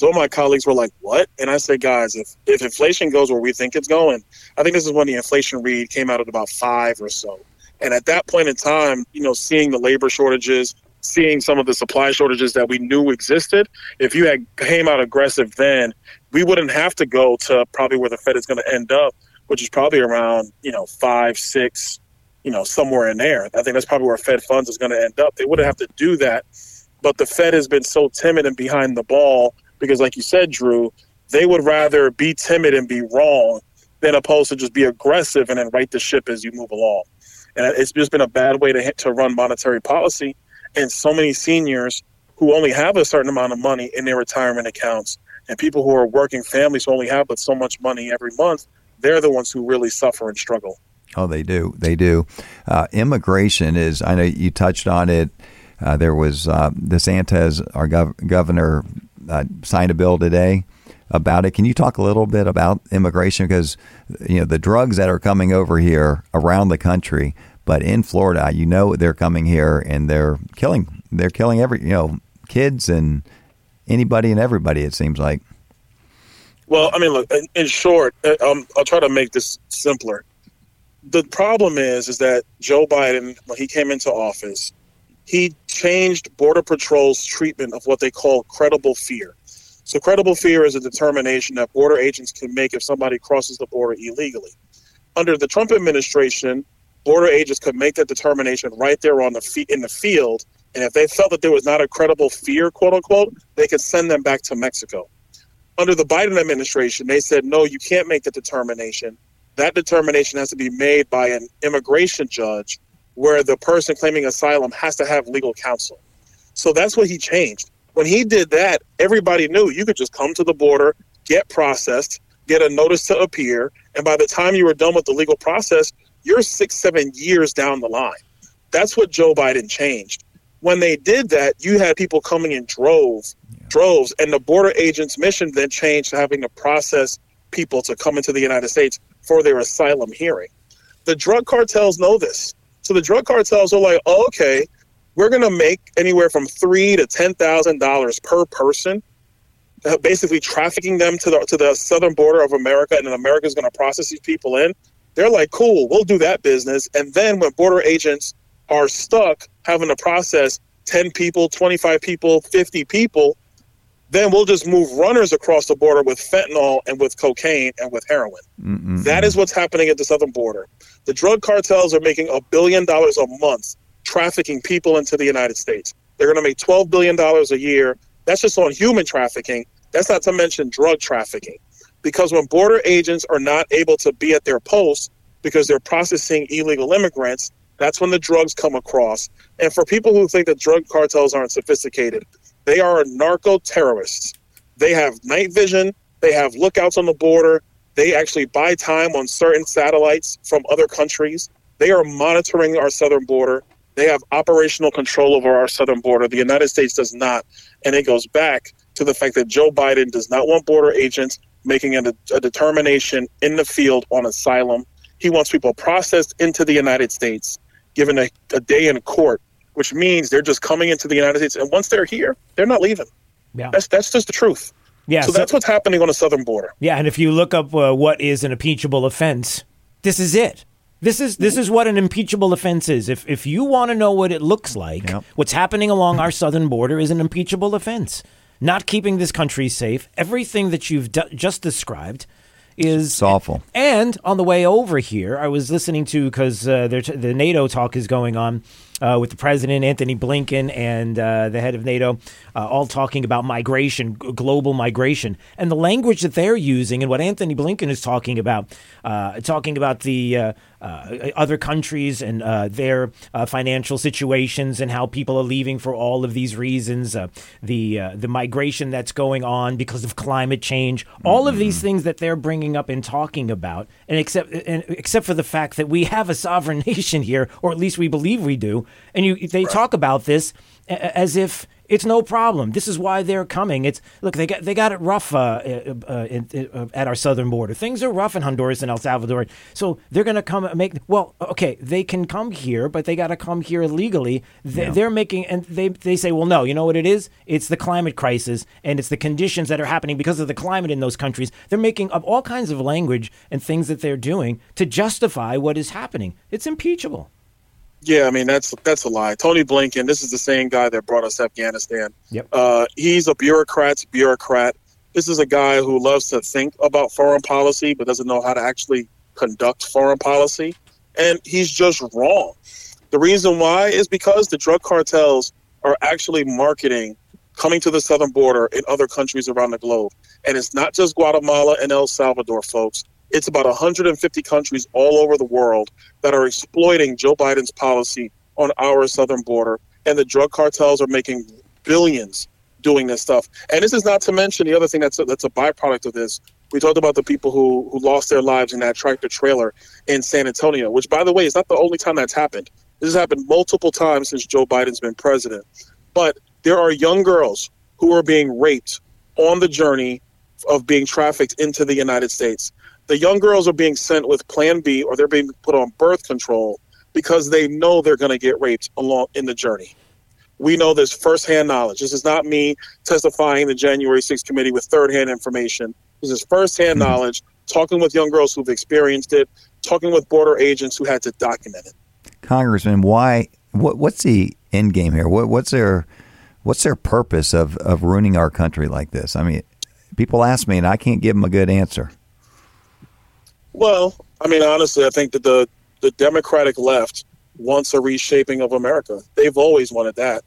And of my colleagues were like, "What?" And I said, "Guys, if if inflation goes where we think it's going, I think this is when the inflation read came out at about five or so. And at that point in time, you know, seeing the labor shortages, seeing some of the supply shortages that we knew existed, if you had came out aggressive then, we wouldn't have to go to probably where the Fed is going to end up, which is probably around, you know, five, six, you know, somewhere in there. I think that's probably where Fed funds is going to end up. They wouldn't have to do that. But the Fed has been so timid and behind the ball because, like you said, Drew, they would rather be timid and be wrong than opposed to just be aggressive and then right the ship as you move along. And it's just been a bad way to, to run monetary policy. And so many seniors who only have a certain amount of money in their retirement accounts and people who are working families who only have but so much money every month, they're the ones who really suffer and struggle. Oh, they do. They do. Uh, immigration is, I know you touched on it. Uh, there was uh, DeSantis, our gov- governor, uh, signed a bill today about it. Can you talk a little bit about immigration? Because you know the drugs that are coming over here around the country, but in Florida, you know they're coming here and they're killing. They're killing every you know kids and anybody and everybody. It seems like. Well, I mean, look. In, short, uh, um, I'll try to make this simpler. The problem is, is that Joe Biden, when he came into office, he changed Border Patrol's treatment of what they call credible fear. So credible fear is a determination that border agents can make if somebody crosses the border illegally. Under the Trump administration, border agents could make that determination right there on the in the field, and if they felt that there was not a credible fear, quote unquote, they could send them back to Mexico. Under the Biden administration, they said no, you can't make the determination. that determination has to be made by an immigration judge where the person claiming asylum has to have legal counsel. So that's what he changed. When he did that, everybody knew you could just come to the border, get processed, get a notice to appear, and by the time you were done with the legal process, you're six, seven years down the line. That's what Joe Biden changed. When they did that, you had people coming in droves, yeah. droves, and the border agent's mission then changed to having to process people to come into the United States for their asylum hearing. The drug cartels know this. So the drug cartels are like, oh, okay, we're going to make anywhere from three to ten thousand dollars per person, uh, basically trafficking them to the to the southern border of America, and then America is going to process these people in. They're like, cool, we'll do that business. And then when border agents are stuck having to process ten people, twenty five people, fifty people, then we'll just move runners across the border with fentanyl and with cocaine and with heroin. mm That is what's happening at the southern border. The drug cartels are making a billion dollars a month trafficking people into the United States. They're going to make $12 billion a year. That's just on human trafficking. That's not to mention drug trafficking. Because when border agents are not able to be at their posts because they're processing illegal immigrants, that's when the drugs come across. And for people who think that drug cartels aren't sophisticated, they are narco terrorists. They have night vision, they have lookouts on the border, they actually buy time on certain satellites from other countries. They are monitoring our southern border. They have operational control over our southern border. The United States does not. And it goes back to the fact that Joe Biden does not want border agents making a, a determination in the field on asylum. He wants people processed into the United States, given a, a day in court, which means they're just coming into the United States. And once they're here, they're not leaving. Yeah. That's, that's just the truth. Yeah, so, so that's what's happening on the southern border. Yeah, and if you look up uh, what is an impeachable offense, this is it. This is this is what an impeachable offense is. If if you want to know what it looks like, yep. what's happening along our southern border is an impeachable offense. Not keeping this country safe, everything that you've d- just described is it's awful. And on the way over here, I was listening to because uh, the NATO talk is going on uh, with the president, Antony Blinken, and uh, the head of NATO, uh, all talking about migration, global migration, and the language that they're using, and what Antony Blinken is talking about, uh, talking about the uh, uh, other countries and their financial situations, and how people are leaving for all of these reasons, the the migration that's going on because of climate change, all of these mm-hmm. things that they're bringing up and talking about, and except and except for the fact that we have a sovereign nation here, or at least we believe we do, and you they right. talk about this as if it's no problem. This is why they're coming. It's look they got they got it rough uh, uh, uh, in, uh, at our southern border. Things are rough in Honduras and El Salvador. So they're going to come make well. Okay, they can come here, but they got to come here illegally. They, are making and they they say, well, no. You know what it is? It's the climate crisis and it's the conditions that are happening because of the climate in those countries. They're making up all kinds of language and things that they're doing to justify what is happening. It's impeachable. Yeah, I mean that's that's a lie. Tony Blinken, this is the same guy that brought us Afghanistan. Yep. Uh, he's a bureaucrat's bureaucrat. This is a guy who loves to think about foreign policy but doesn't know how to actually conduct foreign policy, and he's just wrong. The reason why is because the drug cartels are actually marketing coming to the southern border in other countries around the globe, and it's not just Guatemala and El Salvador, folks. It's about 150 countries all over the world that are exploiting Joe Biden's policy on our southern border. And the drug cartels are making billions doing this stuff. And this is not to mention the other thing that's a, that's a byproduct of this. We talked about the people who, who lost their lives in that tractor trailer in San Antonio, which, by the way, is not the only time that's happened. This has happened multiple times since Joe Biden's been president. But there are young girls who are being raped on the journey of being trafficked into the United States the young girls are being sent with Plan B or they're being put on birth control because they know they're going to get raped along in the journey. We know this firsthand knowledge. This is not me testifying in the January 6th committee with third-hand information. This is firsthand mm-hmm. knowledge, talking with young girls who've experienced it, talking with border agents who had to document it. Congressman, why? What, what's the end game here? What, what's their what's their purpose of, of ruining our country like this? I mean, people ask me, and I can't give them a good answer. Well, I mean, honestly, I think that the the Democratic left wants a reshaping of America. They've always wanted that.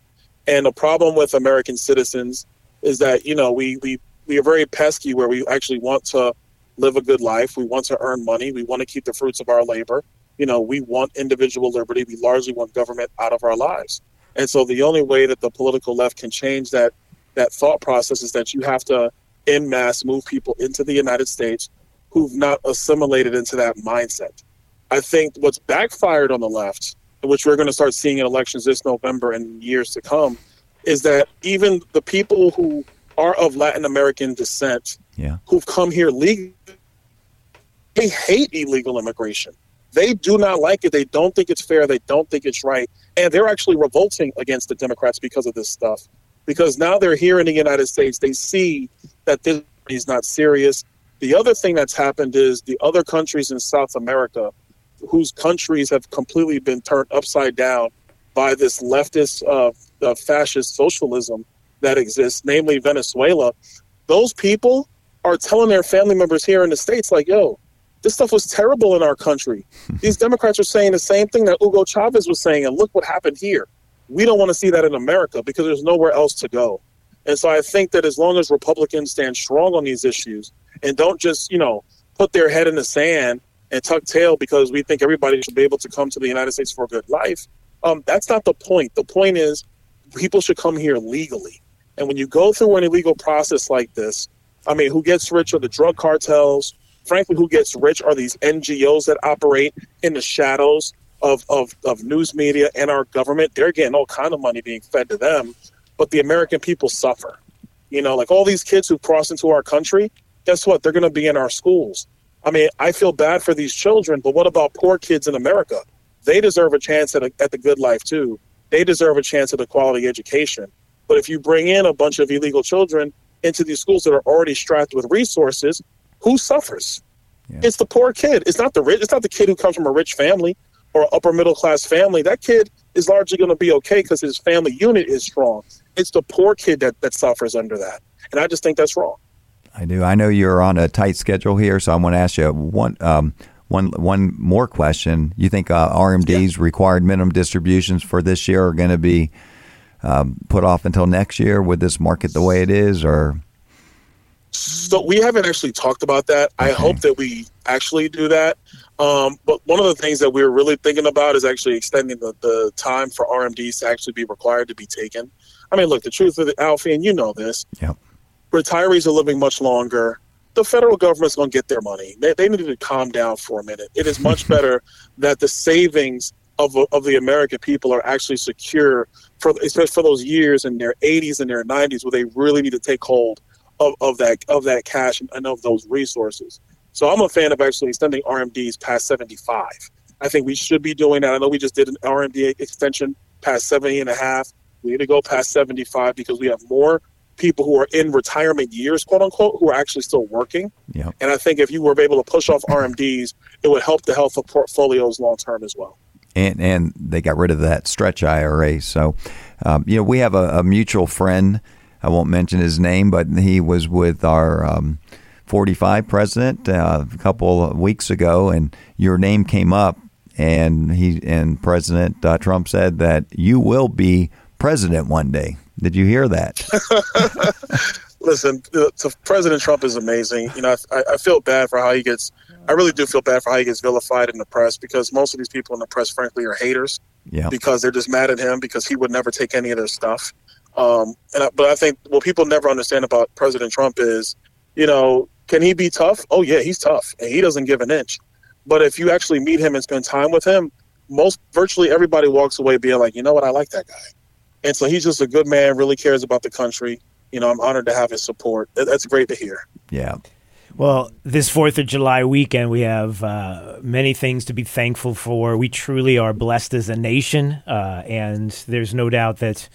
And the problem with American citizens is that you know we we we are very pesky where we actually want to live a good life. We want to earn money. We want to keep the fruits of our labor. You know, we want individual liberty. We largely want government out of our lives. And so the only way that the political left can change that that thought process is that you have to in mass move people into the United States who've not assimilated into that mindset. I think what's backfired on the left, which we're going to start seeing in elections this November and years to come, is that even the people who are of Latin American descent, yeah. who've come here legally, they hate illegal immigration. They do not like it. They don't think it's fair. They don't think it's right. And they're actually revolting against the Democrats because of this stuff. Because now they're here in the United States. They see that this is not serious. The other thing that's happened is the other countries in South America, whose countries have completely been turned upside down by this leftist, uh, uh, fascist socialism that exists, namely Venezuela, those people are telling their family members here in the States, like, yo, this stuff was terrible in our country. These Democrats are saying the same thing that Hugo Chavez was saying, and look what happened here. We don't want to see that in America because there's nowhere else to go. And so I think that as long as Republicans stand strong on these issues and don't just, you know, put their head in the sand and tuck tail because we think everybody should be able to come to the United States for a good life, um, that's not the point. The point is people should come here legally. And when you go through an illegal process like this, I mean, who gets rich are the drug cartels, frankly, who gets rich are these NGOs that operate in the shadows of, of, of news media and our government. They're getting all kind of money being fed to them, but the American people suffer. You know, like all these kids who cross into our country, guess what? They're going to be in our schools. I mean, I feel bad for these children, but what about poor kids in America? They deserve a chance at, a, at the good life too. They deserve a chance at a quality education. But if you bring in a bunch of illegal children into these schools that are already strapped with resources, who suffers? Yeah. It's the poor kid. It's not the rich. It's not the kid who comes from a rich family or upper middle class family. That kid is largely going to be okay because his family unit is strong. It's the poor kid that, that suffers under that. And I just think that's wrong. I do. I know you're on a tight schedule here, so I want to ask you one um, one one more question. You think uh, RMD's yeah. required minimum distributions for this year are going to be um, put off until next year with this market the way it is, or so we haven't actually talked about that. Okay. I hope that we actually do that. Um, but one of the things that we're really thinking about is actually extending the, the time for RMDs to actually be required to be taken. I mean, look, the truth of it, Alfie, and you know this. Yep. Retirees are living much longer. The federal government's going to get their money. They, they need to calm down for a minute. It is much better that the savings of, of the American people are actually secure for especially for those years in their 80s and their 90s where they really need to take hold of, of that of that cash and of those resources. So I'm a fan of actually extending RMDs past 75. I think we should be doing that. I know we just did an RMD extension past 70 and a half. We need to go past 75 because we have more people who are in retirement years, quote unquote, who are actually still working. Yep. And I think if you were able to push off RMDs, it would help the health of portfolios long term as well. And and they got rid of that stretch IRA. So, um, you know, we have a, a mutual friend I won't mention his name, but he was with our um, 45 president uh, a couple of weeks ago, and your name came up, and he and President uh, Trump said that you will be president one day. Did you hear that? Listen, President Trump is amazing. You know, I, I feel bad for how he gets. I really do feel bad for how he gets vilified in the press because most of these people in the press, frankly, are haters. Yeah. Because they're just mad at him because he would never take any of their stuff. Um, and I, but I think what people never understand about President Trump is, you know, can he be tough? Oh yeah, he's tough, and he doesn't give an inch. But if you actually meet him and spend time with him, most virtually everybody walks away being like, you know what, I like that guy. And so he's just a good man, really cares about the country. You know, I'm honored to have his support. That's great to hear. Yeah. Well, this 4th of July weekend, we have uh, many things to be thankful for. We truly are blessed as a nation, uh, and there's no doubt that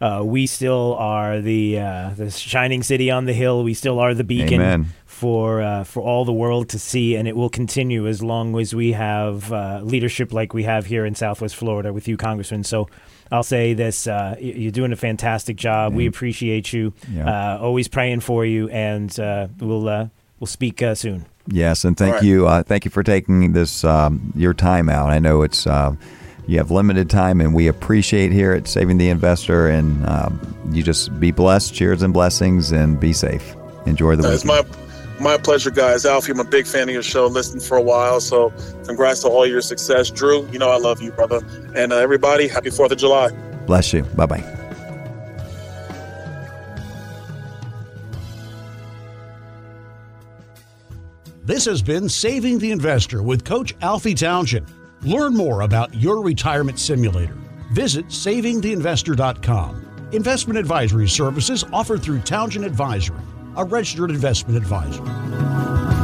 uh, we still are the uh, the shining city on the hill. We still are the beacon Amen. for uh, for all the world to see, and it will continue as long as we have uh, leadership like we have here in Southwest Florida with you, Congressman. So. I'll say this: uh, you're doing a fantastic job. We appreciate you. Yeah. Uh, always praying for you, and we'll we'll speak soon. Yes, and thank right. you. thank you for taking this um, your time out. I know it's you have limited time, and we appreciate here at Saving the Investor. And um, you just be blessed. Cheers and blessings, and be safe. Enjoy the. It's my My pleasure, guys. Alfie, I'm a big fan of your show. Listened for a while, so congrats to all your success. Drew, you know I love you, brother. And uh, everybody, happy 4th of July. Bless you. Bye bye. This has been Saving the Investor with Coach Alfie Townsend. Learn more about your retirement simulator. Visit savingtheinvestor.com. Investment advisory services offered through Townsend Advisory, a registered investment advisor.